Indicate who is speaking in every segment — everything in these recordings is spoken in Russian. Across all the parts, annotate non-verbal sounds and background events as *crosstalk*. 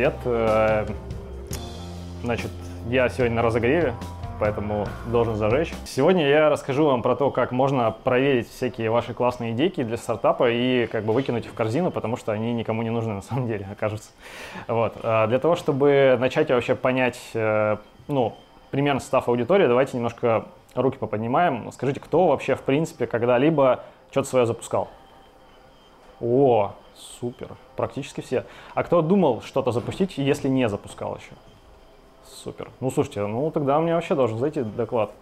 Speaker 1: привет. Э, значит, я сегодня на разогреве, поэтому должен зажечь. Сегодня я расскажу вам про то, как можно проверить всякие ваши классные идейки для стартапа и как бы выкинуть их в корзину, потому что они никому не нужны на самом деле, *laughs* окажутся. Вот. А для того, чтобы начать вообще понять, э, ну, примерно состав аудитории, давайте немножко руки поподнимаем. Скажите, кто вообще, в принципе, когда-либо что-то свое запускал? О, супер, практически все. А кто думал что-то запустить, если не запускал еще? Супер. Ну, слушайте, ну тогда у меня вообще должен зайти доклад.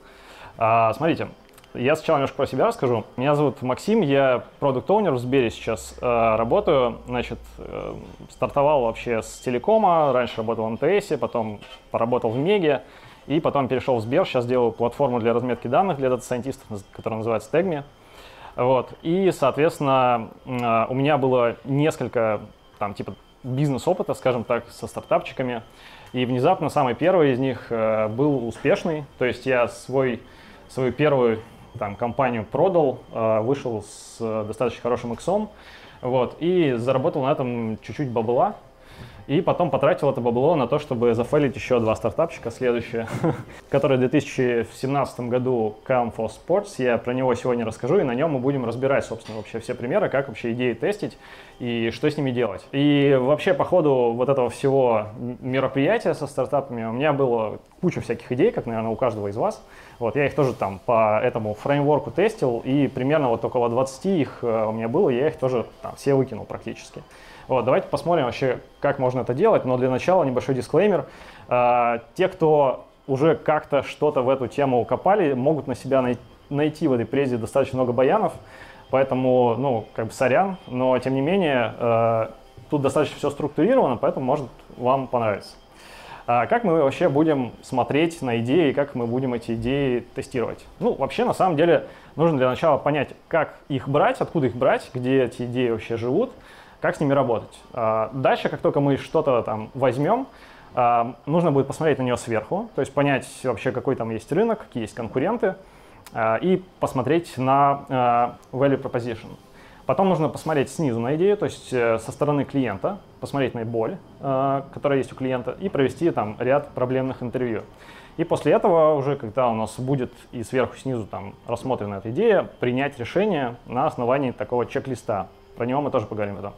Speaker 1: А, смотрите, я сначала немножко про себя расскажу. Меня зовут Максим, я product owner в Сбере сейчас э, работаю. Значит, э, стартовал вообще с телекома, раньше работал в МТС, потом поработал в Меге, и потом перешел в Сбер. Сейчас делаю платформу для разметки данных для data scientist ов, которая называется TagMe. Вот. И, соответственно, э, у меня было несколько там типа бизнес-опыта, скажем так, со стартапчиками. И внезапно самый первый из них э, был успешный. То есть я свой, свою первую там, компанию продал, э, вышел с достаточно хорошим иксом, вот, и заработал на этом чуть-чуть бабла. И потом потратил это бабло на то, чтобы зафейлить еще два стартапчика следующие, *laughs* которые в 2017 году Calm for Sports. Я про него сегодня расскажу, и на нем мы будем разбирать, собственно, вообще все примеры, как вообще идеи тестить и что с ними делать. И вообще по ходу вот этого всего мероприятия со стартапами у меня было куча всяких идей, как, наверное, у каждого из вас. Вот, я их тоже там по этому фреймворку тестил, и примерно вот около 20 их э, у меня было, я их тоже там все выкинул практически. Вот, давайте посмотрим вообще, как можно это делать, но для начала небольшой дисклеймер. А, те, кто уже как-то что-то в эту тему копали, могут на себя найти в этой презе достаточно много баянов, поэтому, ну, как бы сорян, но тем не менее, э, тут достаточно все структурировано, поэтому может вам понравится. А как мы вообще будем смотреть на идеи, как мы будем эти идеи тестировать? Ну, вообще, на самом деле, нужно для начала понять, как их брать, откуда их брать, где эти идеи вообще живут, как с ними работать. А, дальше, как только мы что-то там возьмем, а, нужно будет посмотреть на нее сверху, то есть понять вообще, какой там есть рынок, какие есть конкуренты, а, и посмотреть на value proposition. Потом нужно посмотреть снизу на идею, то есть э, со стороны клиента, посмотреть на боль, которая есть у клиента, и провести там ряд проблемных интервью. И после этого уже, когда у нас будет и сверху, и снизу там рассмотрена эта идея, принять решение на основании такого чек-листа. Про него мы тоже поговорим потом.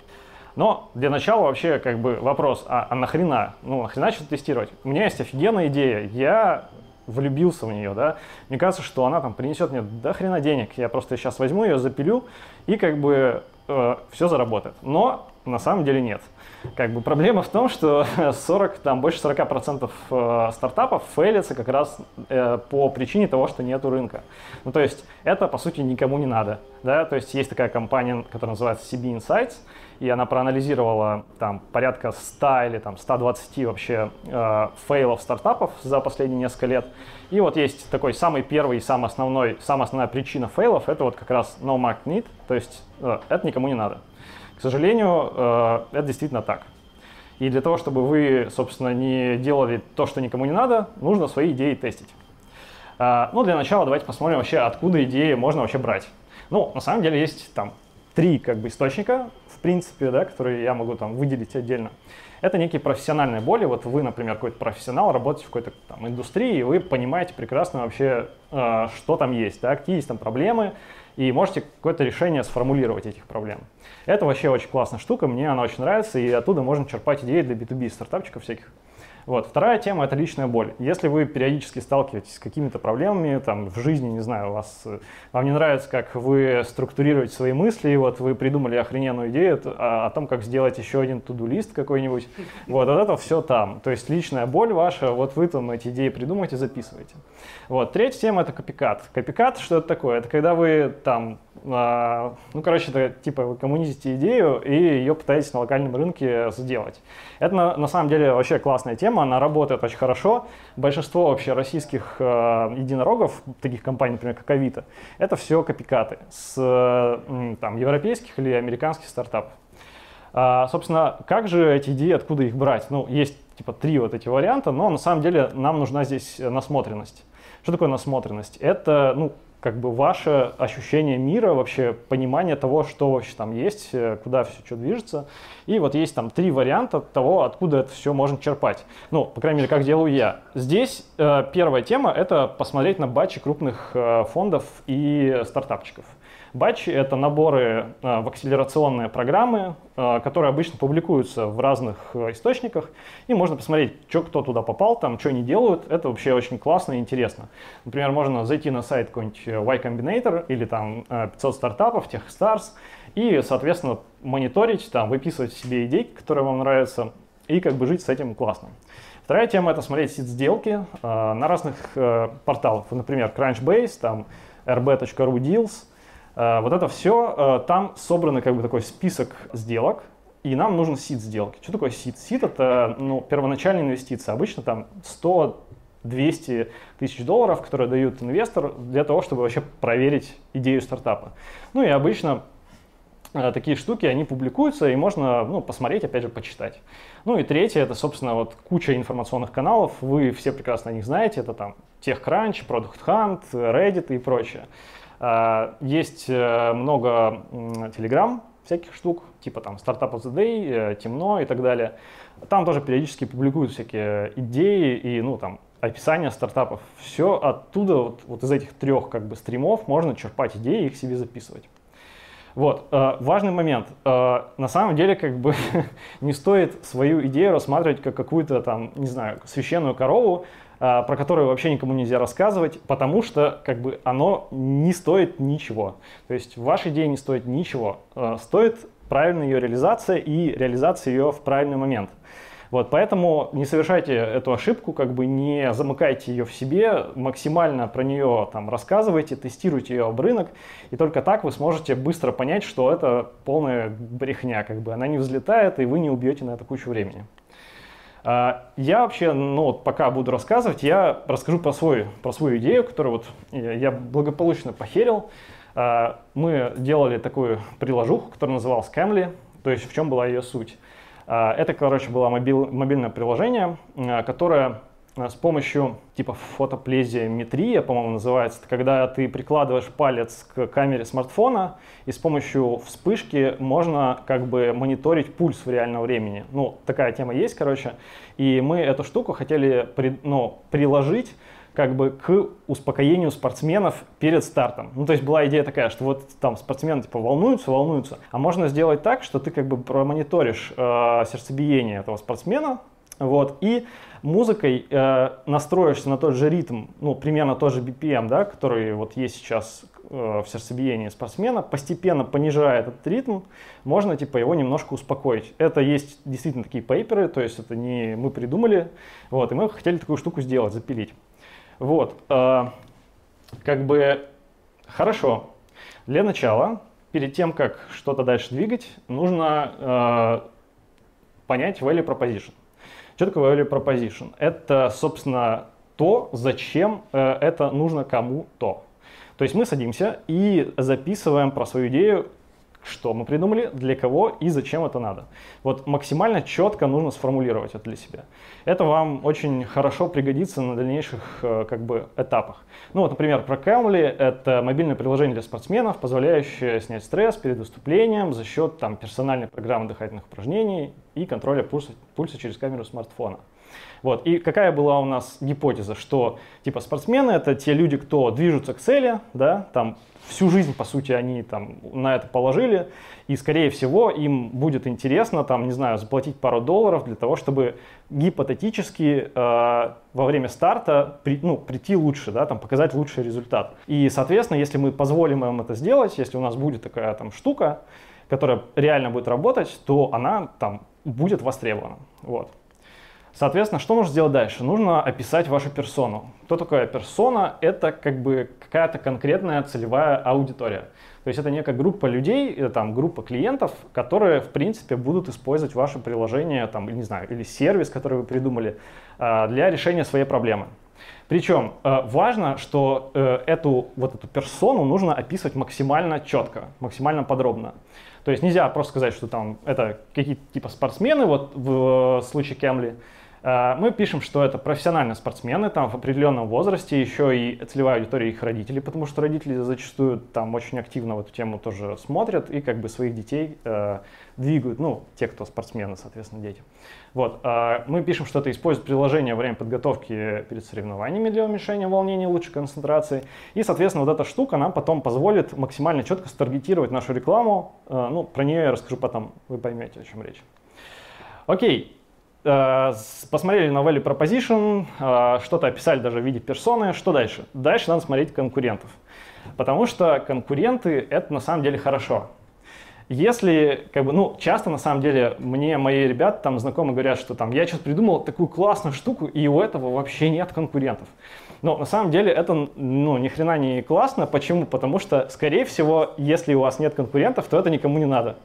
Speaker 1: Но для начала вообще как бы вопрос, а, а нахрена? Ну, нахрена что-то тестировать? У меня есть офигенная идея, я влюбился в нее, да. Мне кажется, что она там принесет мне до хрена денег. Я просто сейчас возьму ее, запилю и как бы э, все заработает. Но на самом деле нет. Как бы проблема в том, что *laughs* 40, там, больше 40% э, стартапов фейлятся как раз э, по причине того, что нет рынка. Ну, то есть это, по сути, никому не надо. Да? То есть есть такая компания, которая называется CB Insights, и она проанализировала там порядка 100 или там 120 вообще э, фейлов стартапов за последние несколько лет. И вот есть такой самый первый и самый основной, самая основная причина фейлов, это вот как раз no market need, то есть э, это никому не надо. К сожалению, э, это действительно так. И для того, чтобы вы, собственно, не делали то, что никому не надо, нужно свои идеи тестить. Э, ну, для начала давайте посмотрим вообще, откуда идеи можно вообще брать. Ну, на самом деле есть там три как бы источника, в принципе, да, которые я могу там выделить отдельно. Это некие профессиональные боли. Вот вы, например, какой-то профессионал, работаете в какой-то там индустрии, и вы понимаете прекрасно вообще, э, что там есть, да, какие есть там проблемы, и можете какое-то решение сформулировать этих проблем. Это вообще очень классная штука, мне она очень нравится, и оттуда можно черпать идеи для B2B стартапчиков всяких. Вот. Вторая тема – это личная боль. Если вы периодически сталкиваетесь с какими-то проблемами там, в жизни, не знаю, у вас, э, вам не нравится, как вы структурируете свои мысли, вот вы придумали охрененную идею о, о том, как сделать еще один туду-лист какой-нибудь, *laughs* вот, вот это все там. То есть личная боль ваша, вот вы там эти идеи придумаете, записываете. Вот. Третья тема – это копикат. Копикат, что это такое? Это когда вы там а, ну, короче, это типа вы коммунизите идею и ее пытаетесь на локальном рынке сделать. Это на, на самом деле вообще классная тема, она работает очень хорошо. Большинство вообще российских э, единорогов, таких компаний, например, как Авито, это все копикаты с э, там, европейских или американских стартапов. А, собственно, как же эти идеи, откуда их брать? Ну, есть типа три вот эти варианта, но на самом деле нам нужна здесь насмотренность. Что такое насмотренность? Это, ну, как бы ваше ощущение мира, вообще понимание того, что вообще там есть, э, куда все что движется. И вот есть там три варианта того, откуда это все можно черпать. Ну, по крайней мере, как делаю я. Здесь э, первая тема — это посмотреть на батчи крупных э, фондов и стартапчиков. Батчи — это наборы э, в акселерационные программы, э, которые обычно публикуются в разных э, источниках, и можно посмотреть, что кто туда попал, там, что они делают. Это вообще очень классно и интересно. Например, можно зайти на сайт какой-нибудь Y Combinator или там 500 стартапов, Techstars, и, соответственно, мониторить, там, выписывать себе идейки, которые вам нравятся, и как бы жить с этим классно. Вторая тема — это смотреть сид-сделки э, на разных э, порталах. Например, Crunchbase, там, rb.ru deals — вот это все, э, там собраны как бы такой список сделок, и нам нужен сид сделки. Что такое сид? Сид это ну, первоначальная инвестиция. Обычно там 100 200 тысяч долларов, которые дают инвестор для того, чтобы вообще проверить идею стартапа. Ну и обычно э, такие штуки, они публикуются, и можно ну, посмотреть, опять же, почитать. Ну и третье, это, собственно, вот куча информационных каналов, вы все прекрасно о них знаете, это там TechCrunch, Product Hunt, Reddit и прочее. А, есть э, много телеграм всяких штук, типа там Startup of the Day, э, Темно и так далее. Там тоже периодически публикуют всякие идеи и, ну, там, описание стартапов. Все оттуда, вот, вот из этих трех как бы стримов можно черпать идеи и их себе записывать. Вот, э, важный момент. Э, на самом деле, как бы, *laughs* не стоит свою идею рассматривать как какую-то там, не знаю, священную корову, про которое вообще никому нельзя рассказывать, потому что как бы оно не стоит ничего. То есть ваша идея не стоит ничего. А, стоит правильная ее реализация и реализация ее в правильный момент. Вот, поэтому не совершайте эту ошибку, как бы не замыкайте ее в себе, максимально про нее там рассказывайте, тестируйте ее об рынок, и только так вы сможете быстро понять, что это полная брехня, как бы она не взлетает, и вы не убьете на это кучу времени. А, я вообще, ну вот пока буду рассказывать, я расскажу про, свой, про свою идею, которую вот я благополучно похерил. А, мы делали такую приложуху, которая называлась Camly, то есть в чем была ее суть. А, это, короче, было мобиль, мобильное приложение, которое с помощью типа фотоплезиометрия, по-моему, называется, это когда ты прикладываешь палец к камере смартфона, и с помощью вспышки можно как бы мониторить пульс в реальном времени. Ну, такая тема есть, короче. И мы эту штуку хотели при, ну, приложить как бы к успокоению спортсменов перед стартом. Ну, то есть была идея такая, что вот там спортсмены типа волнуются, волнуются, а можно сделать так, что ты как бы промониторишь э, сердцебиение этого спортсмена, вот, и музыкой э, настроишься на тот же ритм, ну, примерно тот же BPM, да, который вот есть сейчас э, в сердцебиении спортсмена, постепенно понижая этот ритм, можно, типа, его немножко успокоить. Это есть действительно такие пейперы, то есть это не мы придумали, вот, и мы хотели такую штуку сделать, запилить. Вот, э, как бы, хорошо, для начала, перед тем, как что-то дальше двигать, нужно э, понять value proposition. Что такое value proposition? Это, собственно, то, зачем э, это нужно кому-то. То есть мы садимся и записываем про свою идею что мы придумали, для кого и зачем это надо. Вот максимально четко нужно сформулировать это для себя. Это вам очень хорошо пригодится на дальнейших э, как бы, этапах. Ну вот, например, про Calmly — это мобильное приложение для спортсменов, позволяющее снять стресс перед выступлением за счет там, персональной программы дыхательных упражнений и контроля пульса, пульса через камеру смартфона. Вот. И какая была у нас гипотеза, что типа спортсмены это те люди, кто движутся к цели, да, там всю жизнь, по сути, они там на это положили, и, скорее всего, им будет интересно, там, не знаю, заплатить пару долларов для того, чтобы гипотетически э, во время старта при, ну, прийти лучше, да, там, показать лучший результат. И, соответственно, если мы позволим им это сделать, если у нас будет такая там штука, которая реально будет работать, то она там будет востребована. Вот. Соответственно, что нужно сделать дальше? Нужно описать вашу персону. Кто такая персона? Это как бы какая-то конкретная целевая аудитория. То есть это некая группа людей, это там группа клиентов, которые, в принципе, будут использовать ваше приложение, там, не знаю, или сервис, который вы придумали, а, для решения своей проблемы. Причем э, важно, что э, эту, вот эту персону нужно описывать максимально четко, максимально подробно. То есть нельзя просто сказать, что там это какие-то типа спортсмены, вот в случае Кемли, Э, мы пишем, что это профессиональные спортсмены, там в определенном возрасте, еще и целевая аудитория их родителей, потому что родители зачастую там очень активно в эту тему тоже смотрят и как бы своих детей э, двигают, ну, те, кто спортсмены, соответственно, дети. Вот, э, мы пишем, что это использует приложение во время подготовки перед соревнованиями для уменьшения волнений, лучшей концентрации. И, соответственно, вот эта штука нам потом позволит максимально четко старгетировать нашу рекламу. Э, ну, про нее я расскажу потом, вы поймете, о чем речь. Окей, Э, посмотрели на value proposition, э, что-то описали даже в виде персоны. Что дальше? Дальше надо смотреть конкурентов. Потому что конкуренты — это на самом деле хорошо. Если, как бы, ну, часто на самом деле мне мои ребята там знакомые говорят, что там я сейчас придумал такую классную штуку, и у этого вообще нет конкурентов. Но на самом деле это, ну, ни хрена не классно. Почему? Потому что, скорее всего, если у вас нет конкурентов, то это никому не надо.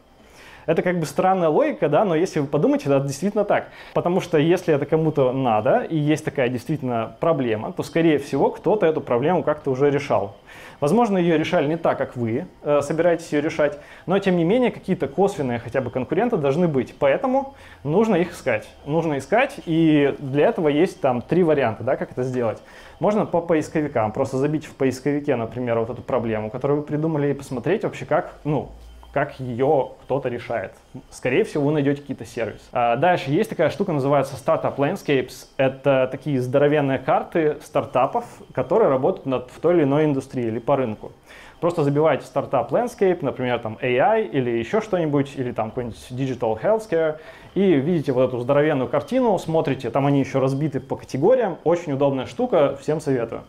Speaker 1: Это как бы странная логика, да, но если вы подумаете, это действительно так. Потому что если это кому-то надо, и есть такая действительно проблема, то, скорее всего, кто-то эту проблему как-то уже решал. Возможно, ее решали не так, как вы э, собираетесь ее решать, но, тем не менее, какие-то косвенные хотя бы конкуренты должны быть. Поэтому нужно их искать. Нужно искать, и для этого есть там три варианта, да, как это сделать. Можно по поисковикам, просто забить в поисковике, например, вот эту проблему, которую вы придумали, и посмотреть вообще, как, ну, как ее кто-то решает. Скорее всего, вы найдете какие-то сервисы. А дальше есть такая штука, называется Startup Landscapes. Это такие здоровенные карты стартапов, которые работают над, в той или иной индустрии или по рынку. Просто забиваете стартап landscape, например, там AI или еще что-нибудь, или там какой-нибудь digital healthcare, и видите вот эту здоровенную картину, смотрите, там они еще разбиты по категориям, очень удобная штука, всем советую.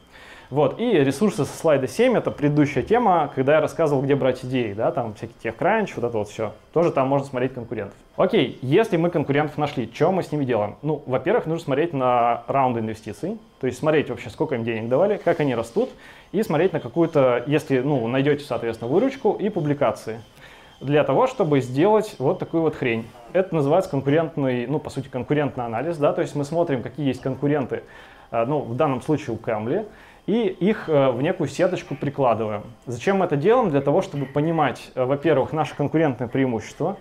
Speaker 1: Вот. И ресурсы со слайда 7 это предыдущая тема, когда я рассказывал, где брать идеи, да, там всякие TechCrunch, вот это вот все. Тоже там можно смотреть конкурентов. Окей, если мы конкурентов нашли, что мы с ними делаем? Ну, во-первых, нужно смотреть на раунды инвестиций, то есть смотреть вообще, сколько им денег давали, как они растут, и смотреть на какую-то, если, ну, найдете, соответственно, выручку и публикации для того, чтобы сделать вот такую вот хрень. Это называется конкурентный, ну, по сути, конкурентный анализ, да, то есть мы смотрим, какие есть конкуренты, э, ну, в данном случае у Cambly, и их э, в некую сеточку прикладываем. Зачем мы это делаем? Для того, чтобы понимать, э, во-первых, наше конкурентное преимущество,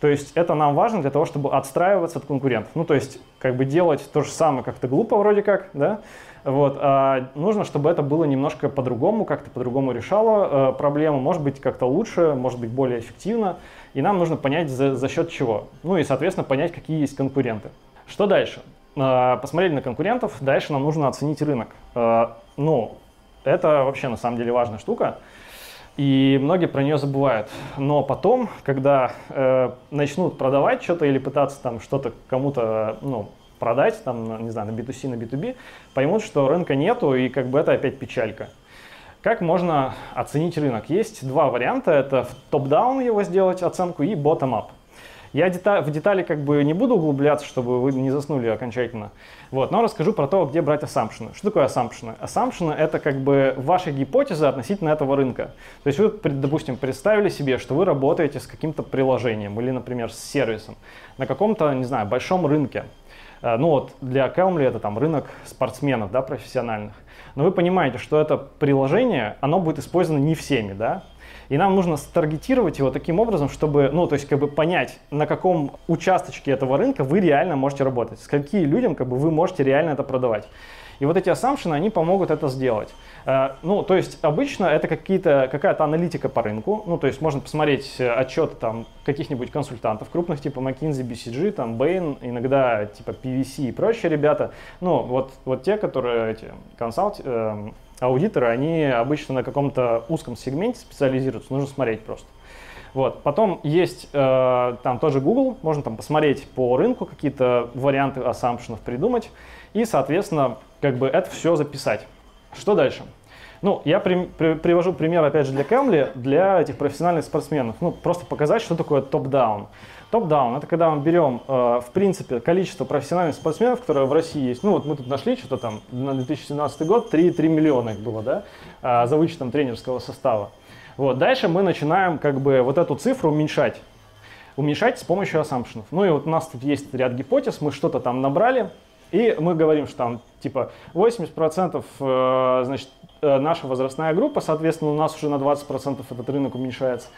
Speaker 1: то есть это нам важно для того, чтобы отстраиваться от конкурентов. Ну, то есть как бы делать то же самое как-то глупо вроде как, да, вот, а нужно, чтобы это было немножко по-другому, как-то по-другому решало э, проблему, может быть, как-то лучше, может быть, более эффективно, и нам нужно понять за, за счет чего. Ну и, соответственно, понять, какие есть конкуренты. Что дальше? Э, посмотрели на конкурентов, дальше нам нужно оценить рынок. Э, ну, это вообще на самом деле важная штука, и многие про нее забывают. Но потом, когда э, начнут продавать что-то или пытаться там что-то кому-то, ну, продать, там, не знаю, на B2C, на B2B, поймут, что рынка нету, и как бы это опять печалька. Как можно оценить рынок? Есть два варианта. Это в топ-даун его сделать оценку и bottom-up. Я в детали как бы не буду углубляться, чтобы вы не заснули окончательно. Вот, но расскажу про то, где брать assumption. Что такое assumption? Assumption — это как бы ваша гипотеза относительно этого рынка. То есть вы, допустим, представили себе, что вы работаете с каким-то приложением или, например, с сервисом на каком-то, не знаю, большом рынке. Э, ну вот для Calmly это там рынок спортсменов, да, профессиональных. Но вы понимаете, что это приложение, оно будет использовано не всеми, да, и нам нужно старгетировать его таким образом, чтобы, ну, то есть, как бы понять, на каком участочке этого рынка вы реально можете работать, с какими людям, как бы, вы можете реально это продавать. И вот эти assumption, они помогут это сделать. Э, ну, то есть обычно это какие-то, какая-то аналитика по рынку. Ну, то есть можно посмотреть э, отчеты там каких-нибудь консультантов крупных, типа McKinsey, BCG, там Bain, иногда типа PVC и прочие ребята. Ну, вот, вот те, которые эти консалт, э, аудиторы, они обычно на каком-то узком сегменте специализируются, нужно смотреть просто. Вот. Потом есть э, там тоже Google, можно там посмотреть по рынку какие-то варианты ассампшенов придумать и, соответственно, как бы это все записать. Что дальше? Ну, я при, при, привожу пример, опять же, для Кэмли, для этих профессиональных спортсменов. Ну, просто показать, что такое топ-даун. Топ-даун – это когда мы берем, э, в принципе, количество профессиональных спортсменов, которые в России есть. Ну, вот мы тут нашли что-то там на 2017 год, 3, 3 миллиона их было, да, э, за вычетом тренерского состава. Вот, дальше мы начинаем как бы вот эту цифру уменьшать. Уменьшать с помощью ассампшенов. Ну и вот у нас тут есть ряд гипотез, мы что-то там набрали, и мы говорим, что там типа 80% э, значит, наша возрастная группа, соответственно, у нас уже на 20% этот рынок уменьшается.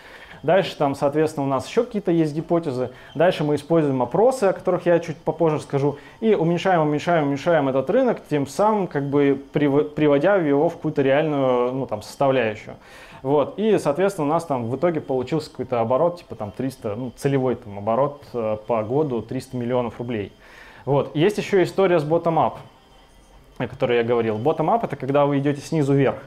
Speaker 1: Дальше там, соответственно, у нас еще какие-то есть гипотезы. Дальше мы используем опросы, о которых я чуть попозже скажу. И уменьшаем, уменьшаем, уменьшаем этот рынок, тем самым как бы приводя его в какую-то реальную ну, там, составляющую. Вот. И, соответственно, у нас там в итоге получился какой-то оборот, типа там 300, ну, целевой там оборот э, по году 300 миллионов рублей. Вот. Есть еще история с bottom-up, о которой я говорил. Bottom-up это когда вы идете снизу вверх.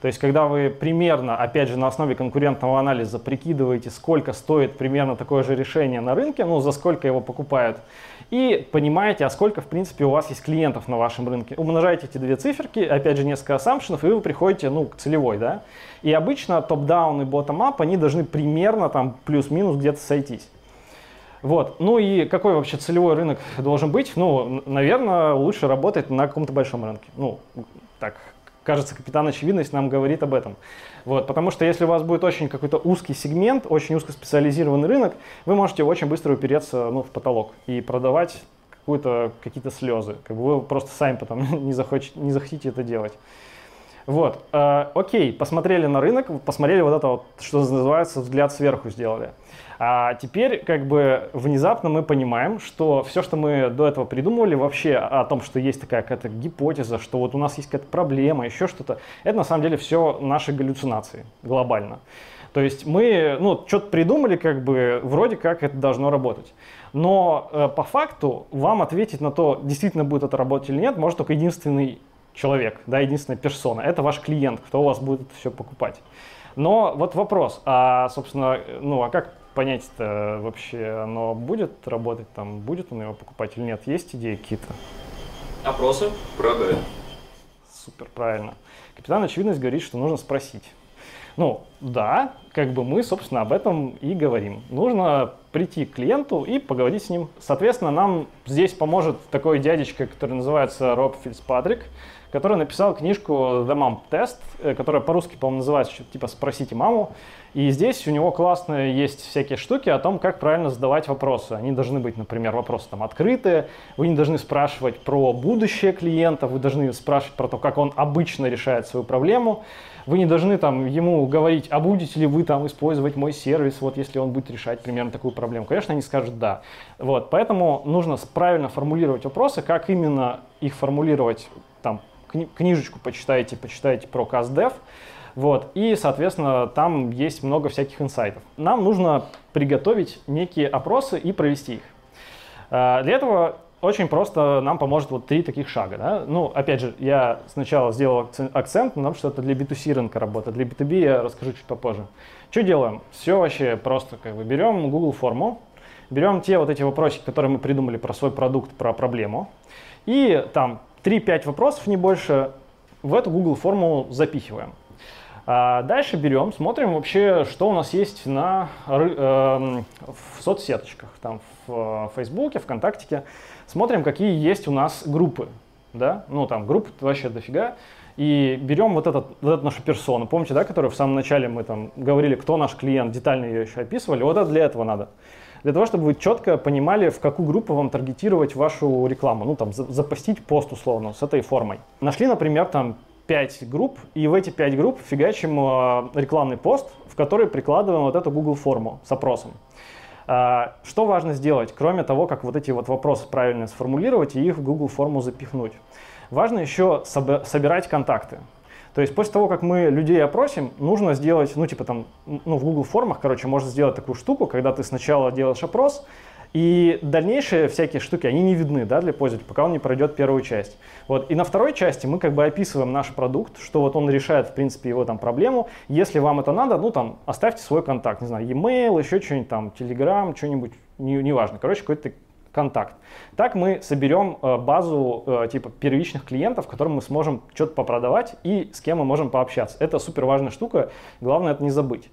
Speaker 1: То есть, когда вы примерно, опять же, на основе конкурентного анализа прикидываете, сколько стоит примерно такое же решение на рынке, ну, за сколько его покупают, и понимаете, а сколько, в принципе, у вас есть клиентов на вашем рынке. Умножаете эти две циферки, опять же, несколько ассампшенов, и вы приходите, ну, к целевой, да. И обычно топ-даун и bottom-up, они должны примерно там плюс-минус где-то сойтись. Вот. Ну и какой вообще целевой рынок должен быть? Ну, наверное, лучше работать на каком-то большом рынке. Ну, так, кажется, капитан очевидность нам говорит об этом. Вот, потому что если у вас будет очень какой-то узкий сегмент, очень узкоспециализированный рынок, вы можете очень быстро упереться ну, в потолок и продавать какие-то слезы. Как бы вы просто сами потом *laughs* не, захочете, не захотите это делать. Вот, э, окей, посмотрели на рынок, посмотрели вот это вот, что называется, взгляд сверху сделали. А теперь как бы внезапно мы понимаем, что все, что мы до этого придумывали вообще о том, что есть такая какая-то гипотеза, что вот у нас есть какая-то проблема, еще что-то, это на самом деле все наши галлюцинации глобально. То есть мы, ну, что-то придумали, как бы, вроде как это должно работать. Но э, по факту вам ответить на то, действительно будет это работать или нет, может только единственный человек, да, единственная персона. Это ваш клиент, кто у вас будет это все покупать. Но вот вопрос, а, собственно, ну, а как понять-то вообще, оно будет работать, там, будет он его покупать или нет? Есть идеи какие-то?
Speaker 2: Опросы продают.
Speaker 1: Супер, правильно. Капитан Очевидность говорит, что нужно спросить. Ну, да, как бы мы, собственно, об этом и говорим. Нужно прийти к клиенту и поговорить с ним. Соответственно, нам здесь поможет такой дядечка, который называется Роб Фицпатрик, который написал книжку Mom Test, э, которая по-русски, по-моему, называется типа «Спросите маму». И здесь у него классные есть всякие штуки о том, как правильно задавать вопросы. Они должны быть, например, вопросы там открытые, вы не должны спрашивать про будущее клиента, вы должны спрашивать про то, как он обычно решает свою проблему. Вы не должны там ему говорить, а будете ли вы там использовать мой сервис, вот если он будет решать примерно такую проблему. Конечно, они скажут да. Вот, поэтому нужно правильно формулировать вопросы, как именно их формулировать там кни книжечку почитайте, почитайте про CastDev. Вот, и, соответственно, там есть много всяких инсайтов. Нам нужно приготовить некие опросы и провести их. А, для этого очень просто нам поможет вот три таких шага. Да? Ну, опять же, я сначала сделал акцент на том, что это для B2C рынка работа. Для B2B я расскажу чуть попозже. Что делаем? Все вообще просто. Как бы берем Google форму, берем те вот эти вопросики, которые мы придумали про свой продукт, про проблему, и там 3-5 вопросов, не больше, в эту Google форму запихиваем. А дальше берем, смотрим вообще, что у нас есть на, э, в соцсеточках, там в э, Фейсбуке, ВКонтакте. Смотрим, какие есть у нас группы. Да? Ну, там групп вообще дофига. И берем вот, этот, вот эту нашу персону. Помните, да, которую в самом начале мы там говорили, кто наш клиент, детально ее еще описывали. Вот это для этого надо для того, чтобы вы четко понимали, в какую группу вам таргетировать вашу рекламу, ну там запустить пост условно с этой формой. Нашли, например, там 5 групп, и в эти 5 групп фигачим э, рекламный пост, в который прикладываем вот эту Google форму с опросом. Э, что важно сделать, кроме того, как вот эти вот вопросы правильно сформулировать и их в Google форму запихнуть? Важно еще собирать контакты. То есть после того, как мы людей опросим, нужно сделать, ну типа там, ну в Google формах, короче, можно сделать такую штуку, когда ты сначала делаешь опрос, и дальнейшие всякие штуки, они не видны да, для пользователя, пока он не пройдет первую часть. Вот. И на второй части мы как бы описываем наш продукт, что вот он решает, в принципе, его там проблему. Если вам это надо, ну там оставьте свой контакт, не знаю, e-mail, еще что-нибудь там, Telegram, что-нибудь, неважно. Не Короче, какой-то контакт. Так мы соберем э, базу э, типа первичных клиентов, которым мы сможем что-то попродавать и с кем мы можем пообщаться. Это супер важная штука, главное это не забыть.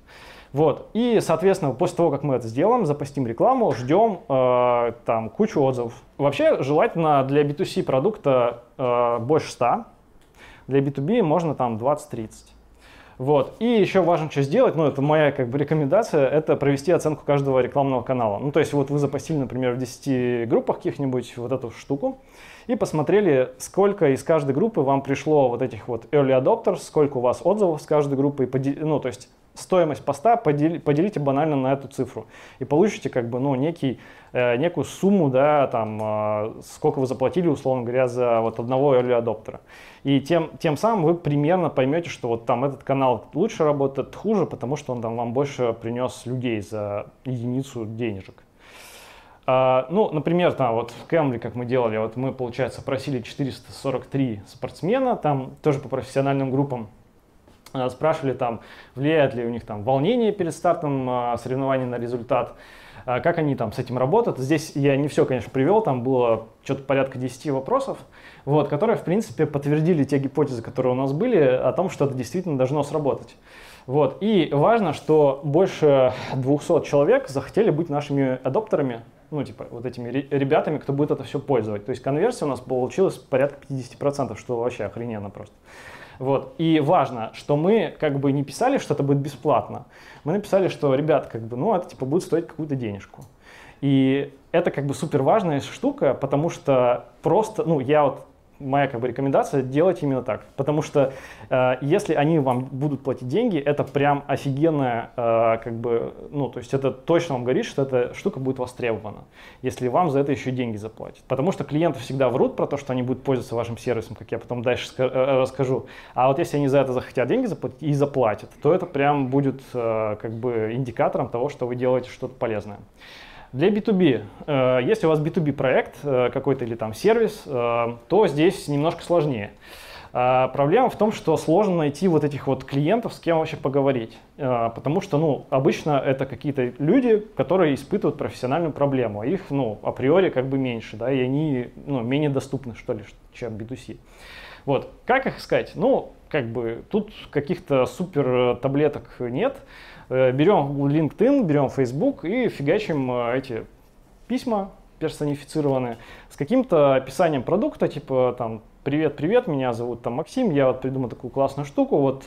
Speaker 1: Вот. И, соответственно, после того, как мы это сделаем, запустим рекламу, ждем э, там кучу отзывов. Вообще, желательно для B2C продукта э, больше 100, для B2B можно там 20-30. Вот. И еще важно что сделать, ну, это моя как бы рекомендация, это провести оценку каждого рекламного канала. Ну, то есть вот вы запостили, например, в 10 группах каких-нибудь вот эту штуку и посмотрели, сколько из каждой группы вам пришло вот этих вот early adopters, сколько у вас отзывов с каждой группы, и ну, то есть стоимость поста подел... поделите банально на эту цифру и получите как бы, ну, некий Э, некую сумму, да, там, э, сколько вы заплатили, условно говоря, за вот одного early адоптера. И тем, тем самым вы примерно поймете, что вот там этот канал лучше работает, хуже, потому что он там вам больше принес людей за единицу денежек. Uh, ну, например, там вот в Кэмбри, как мы делали, вот мы, получается, просили 443 спортсмена, там тоже по профессиональным группам, спрашивали там, влияет ли у них там волнение перед стартом uh, соревнований на результат, а как они там с этим работают. Здесь я не все, конечно, привел, там было что-то порядка 10 вопросов, вот, которые, в принципе, подтвердили те гипотезы, которые у нас были, о том, что это действительно должно сработать. Вот. И важно, что больше 200 человек захотели быть нашими адоптерами, ну, типа, вот этими ребятами, кто будет это все пользовать. То есть конверсия у нас получилась порядка 50%, что вообще охрененно просто. Вот. И важно, что мы как бы не писали, что это будет бесплатно. Мы написали, что, ребят, как бы, ну, это типа будет стоить какую-то денежку. И это как бы супер важная штука, потому что просто, ну, я вот моя как бы рекомендация делать именно так. Потому что э, если они вам будут платить деньги, это прям офигенная, э, как бы, ну, то есть это точно вам говорит, что эта штука будет востребована, если вам за это еще деньги заплатят. Потому что клиенты всегда врут про то, что они будут пользоваться вашим сервисом, как я потом дальше э, расскажу. А вот если они за это захотят деньги заплатить и заплатят, то это прям будет э, как бы индикатором того, что вы делаете что-то полезное. Для B2B, э, если у вас B2B проект э, какой-то или там сервис, э, то здесь немножко сложнее. Проблема в том, что сложно найти вот этих вот клиентов, с кем вообще поговорить. Потому что, ну, обычно это какие-то люди, которые испытывают профессиональную проблему. Их, ну, априори как бы меньше, да, и они, ну, менее доступны, что ли, чем B2C. Вот. Как их искать? Ну, как бы тут каких-то супер таблеток нет. Э, берем LinkedIn, берем Facebook и фигачим э, эти письма персонифицированные с каким-то описанием продукта, типа там «Привет, привет, меня зовут там Максим, я вот придумал такую классную штуку, вот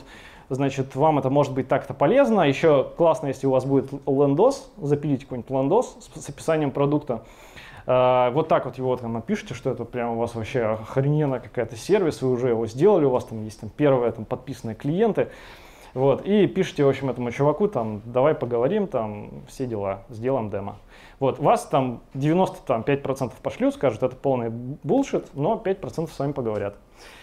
Speaker 1: значит, вам это может быть так-то полезно. Еще классно, если у вас будет лендос, запилить какой-нибудь лендос с, с описанием продукта. Uh, вот так вот его там напишите, что это прям у вас вообще охрененно какая-то сервис, вы уже его сделали, у вас там есть там первые там подписанные клиенты. Вот, и пишите, в общем, этому чуваку, там, давай поговорим, там, все дела, сделаем демо. Вот, вас там 95% пошлют, скажут, это полный булшит, но 5% с вами поговорят.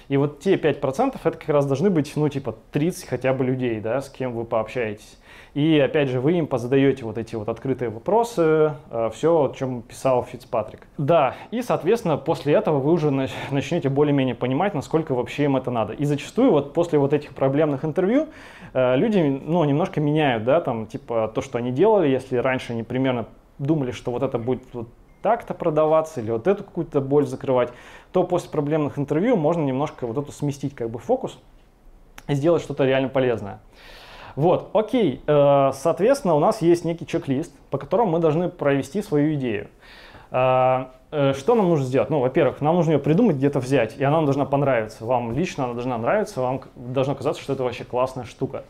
Speaker 1: И вот те 5% это как раз должны быть, ну, типа 30 хотя бы людей, да, с кем вы пообщаетесь. И опять же, вы им позадаете вот эти вот открытые вопросы, э, все, о чем писал Фицпатрик. Да, и, соответственно, после этого вы уже начнете более-менее понимать, насколько вообще им это надо. И зачастую вот после вот этих проблемных интервью э, люди, ну, немножко меняют, да, там, типа, то, что они делали, если раньше они примерно думали, что вот это будет вот так-то продаваться или вот эту какую-то боль закрывать, то после проблемных интервью можно немножко вот эту сместить как бы фокус и сделать что-то реально полезное. Вот, окей, э, соответственно, у нас есть некий чек-лист, по которому мы должны провести свою идею. Э, э, что нам нужно сделать? Ну, во-первых, нам нужно ее придумать, где-то взять, и она нам должна понравиться. Вам лично она должна нравиться, вам должно казаться, что это вообще классная штука.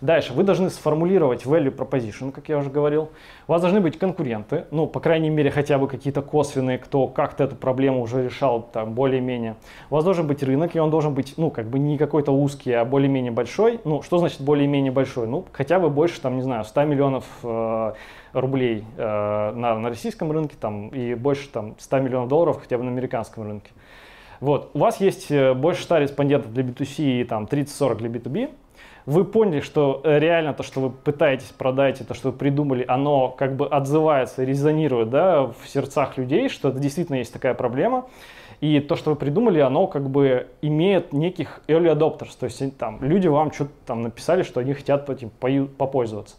Speaker 1: Дальше, вы должны сформулировать value proposition, как я уже говорил. У вас должны быть конкуренты, ну, по крайней мере, хотя бы какие-то косвенные, кто как-то эту проблему уже решал там более-менее. У вас должен быть рынок, и он должен быть, ну, как бы не какой-то узкий, а более-менее большой. Ну, что значит более-менее большой? Ну, хотя бы больше, там, не знаю, 100 миллионов э, рублей э, на, на российском рынке, там, и больше, там, 100 миллионов долларов хотя бы на американском рынке. Вот, у вас есть э, больше 100 респондентов для B2C и там 30-40 для B2B, вы поняли, что э, реально то, что вы пытаетесь продать, и то, что вы придумали, оно как бы отзывается, резонирует да, в сердцах людей, что это действительно есть такая проблема. И то, что вы придумали, оно как бы имеет неких early adopters, то есть там люди вам что-то там написали, что они хотят этим попользоваться.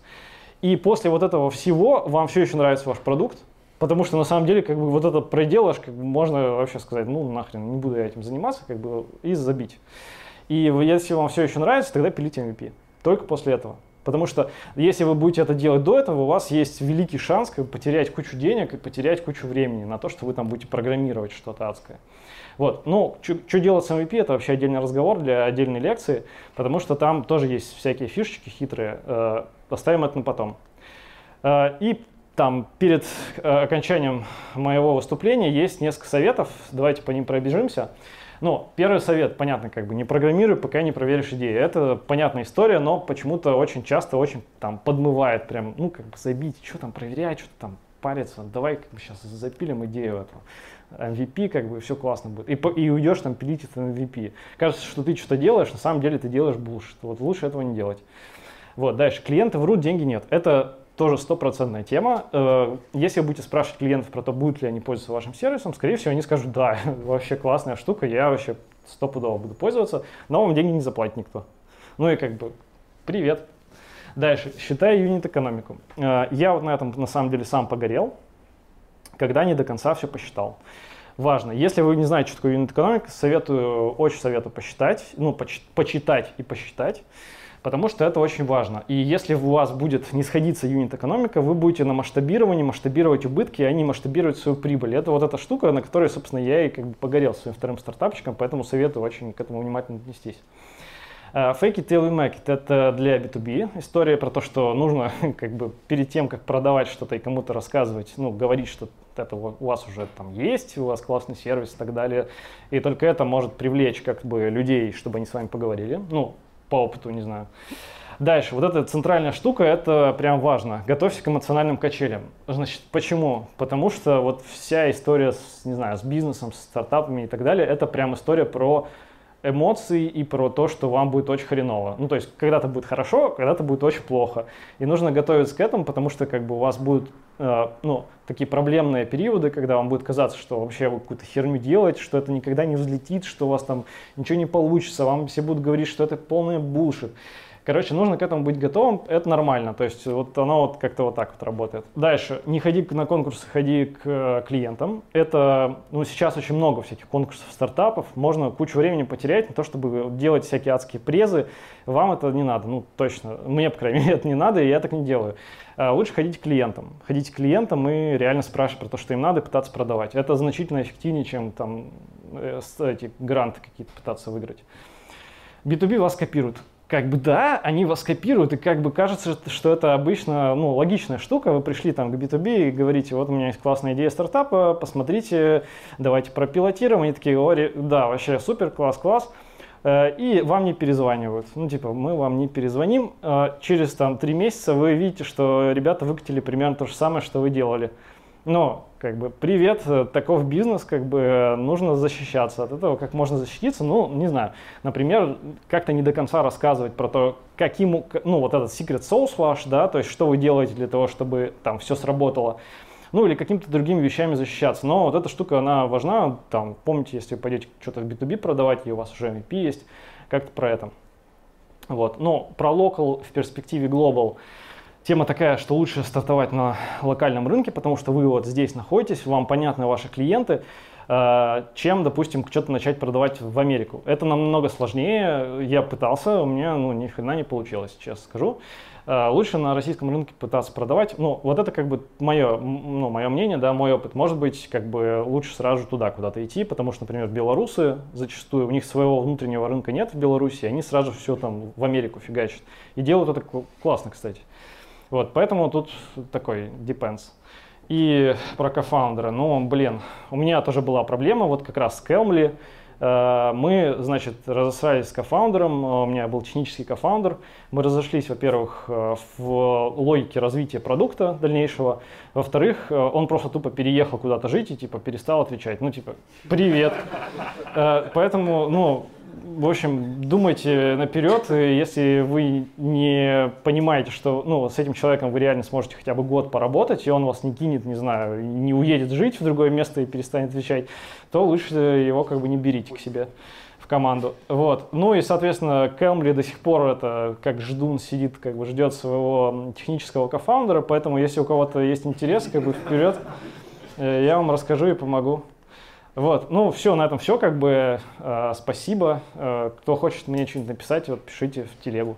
Speaker 1: И после вот этого всего вам все еще нравится ваш продукт, потому что на самом деле как бы вот это проделаешь, как бы можно вообще сказать, ну нахрен, не буду я этим заниматься, как бы и забить. И если вам все еще нравится, тогда пилите MVP. Только после этого. Потому что если вы будете это делать до этого, у вас есть великий шанс как бы, потерять кучу денег и потерять кучу времени на то, что вы там будете программировать что-то адское. Вот. Ну, что делать с MVP, это вообще отдельный разговор для отдельной лекции, потому что там тоже есть всякие фишечки хитрые. Э, оставим это на потом. Э, и там перед э, окончанием моего выступления есть несколько советов. Давайте по ним пробежимся. Ну, первый совет, понятно, как бы не программируй, пока не проверишь идею. Это понятная история, но почему-то очень часто очень там подмывает прям, ну, как бы забить, что там проверять, что там париться. Давай как бы сейчас запилим идею эту. MVP, как бы все классно будет. И, и уйдешь там пилить это MVP. Кажется, что ты что-то делаешь, на самом деле ты делаешь bullshit. Вот лучше этого не делать. Вот, дальше. Клиенты врут, деньги нет. Это тоже стопроцентная тема. Э, если вы будете спрашивать клиентов про то, будут ли они пользоваться вашим сервисом, скорее всего, они скажут, да, *laughs* вообще классная штука, я вообще стопудово буду пользоваться, но вам деньги не заплатит никто. Ну и как бы, привет. Дальше, считай юнит-экономику. Э, я вот на этом на самом деле сам погорел, когда не до конца все посчитал. Важно, если вы не знаете, что такое юнит-экономика, советую, очень советую посчитать, ну, почитать и посчитать, потому что это очень важно. И если у вас будет не сходиться юнит-экономика, вы будете на масштабировании масштабировать убытки, а не масштабировать свою прибыль. Это вот эта штука, на которой, собственно, я и как бы погорел своим вторым стартапчиком, поэтому советую очень к этому внимательно отнестись. Э, fake it till you make it – это для B2B. История про то, что нужно *laughs* как бы перед тем, как продавать что-то и кому-то рассказывать, ну, говорить, что это у вас уже там есть, у вас классный сервис и так далее. И только это может привлечь как бы людей, чтобы они с вами поговорили. Ну, по опыту, не знаю. Дальше, вот эта центральная штука, это прям важно. Готовься к эмоциональным качелям. Значит, почему? Потому что вот вся история с, не знаю, с бизнесом, с стартапами и так далее, это прям история про эмоции и про то, что вам будет очень хреново. Ну, то есть, когда-то будет хорошо, когда-то будет очень плохо. И нужно готовиться к этому, потому что как бы у вас будут э, ну, такие проблемные периоды, когда вам будет казаться, что вообще вы какую-то херню делаете, что это никогда не взлетит, что у вас там ничего не получится, вам все будут говорить, что это полный булшит. Короче, нужно к этому быть готовым, это нормально, то есть вот оно вот как-то вот так вот работает. Дальше, не ходи на конкурсы, ходи к э, клиентам. Это, ну, сейчас очень много всяких конкурсов стартапов, можно кучу времени потерять на то, чтобы делать всякие адские презы. Вам это не надо, ну, точно, мне, по крайней мере, *laughs* это не надо, и я так не делаю. А лучше ходить к клиентам. Ходить к клиентам и реально спрашивать про то, что им надо, и пытаться продавать. Это значительно эффективнее, чем там э, эти гранты какие-то пытаться выиграть. B2B вас копируют как бы да, они вас копируют, и как бы кажется, что это обычно, ну, логичная штука. Вы пришли там к B2B и говорите, вот у меня есть классная идея стартапа, посмотрите, давайте пропилотируем. Они такие, о, да, вообще супер, класс, класс. Э, и вам не перезванивают. Ну, типа, мы вам не перезвоним. Э, через там три месяца вы видите, что ребята выкатили примерно то же самое, что вы делали. Но, как бы, привет, э, таков бизнес, как бы, э, нужно защищаться от этого, как можно защититься, ну, не знаю, например, как-то не до конца рассказывать про то, каким, ну, вот этот secret sauce ваш, да, то есть, что вы делаете для того, чтобы там все сработало, ну, или какими-то другими вещами защищаться. Но вот эта штука, она важна, там, помните, если вы пойдете что-то в B2B продавать, и у вас уже MVP есть, как-то про это. Вот, но про local в перспективе global – Тема такая, что лучше стартовать на локальном рынке, потому что вы вот здесь находитесь, вам понятны ваши клиенты, э, чем, допустим, что-то начать продавать в Америку. Это намного сложнее. Я пытался, у меня ну, ни хрена не получилось, честно скажу. Э, лучше на российском рынке пытаться продавать. Ну, вот это как бы мое, ну, мое мнение, да, мой опыт. Может быть, как бы лучше сразу туда куда-то идти, потому что, например, белорусы зачастую, у них своего внутреннего рынка нет в Беларуси, они сразу все там в Америку фигачат. И делают это классно, кстати. Вот, поэтому тут такой depends. И про кофаундера. Ну, блин, у меня тоже была проблема, вот как раз с Келмли. Э, мы, значит, разосрались с кофаундером, у меня был технический кофаундер. Мы разошлись, во-первых, э, в логике развития продукта дальнейшего. Во-вторых, э, он просто тупо переехал куда-то жить и, типа, перестал отвечать. Ну, типа, привет. Поэтому, ну, в общем, думайте наперед, если вы не понимаете, что ну, с этим человеком вы реально сможете хотя бы год поработать, и он вас не кинет, не знаю, не уедет жить в другое место и перестанет отвечать, то лучше его как бы не берите к себе в команду. Вот. Ну и, соответственно, Кэмбли до сих пор это как ждун сидит, как бы ждет своего технического кофаундера, поэтому если у кого-то есть интерес, как бы вперед, э, я вам расскажу и помогу. Вот, ну все, на этом все, как бы, э, спасибо. Э, кто хочет мне что-нибудь написать, вот пишите в телегу.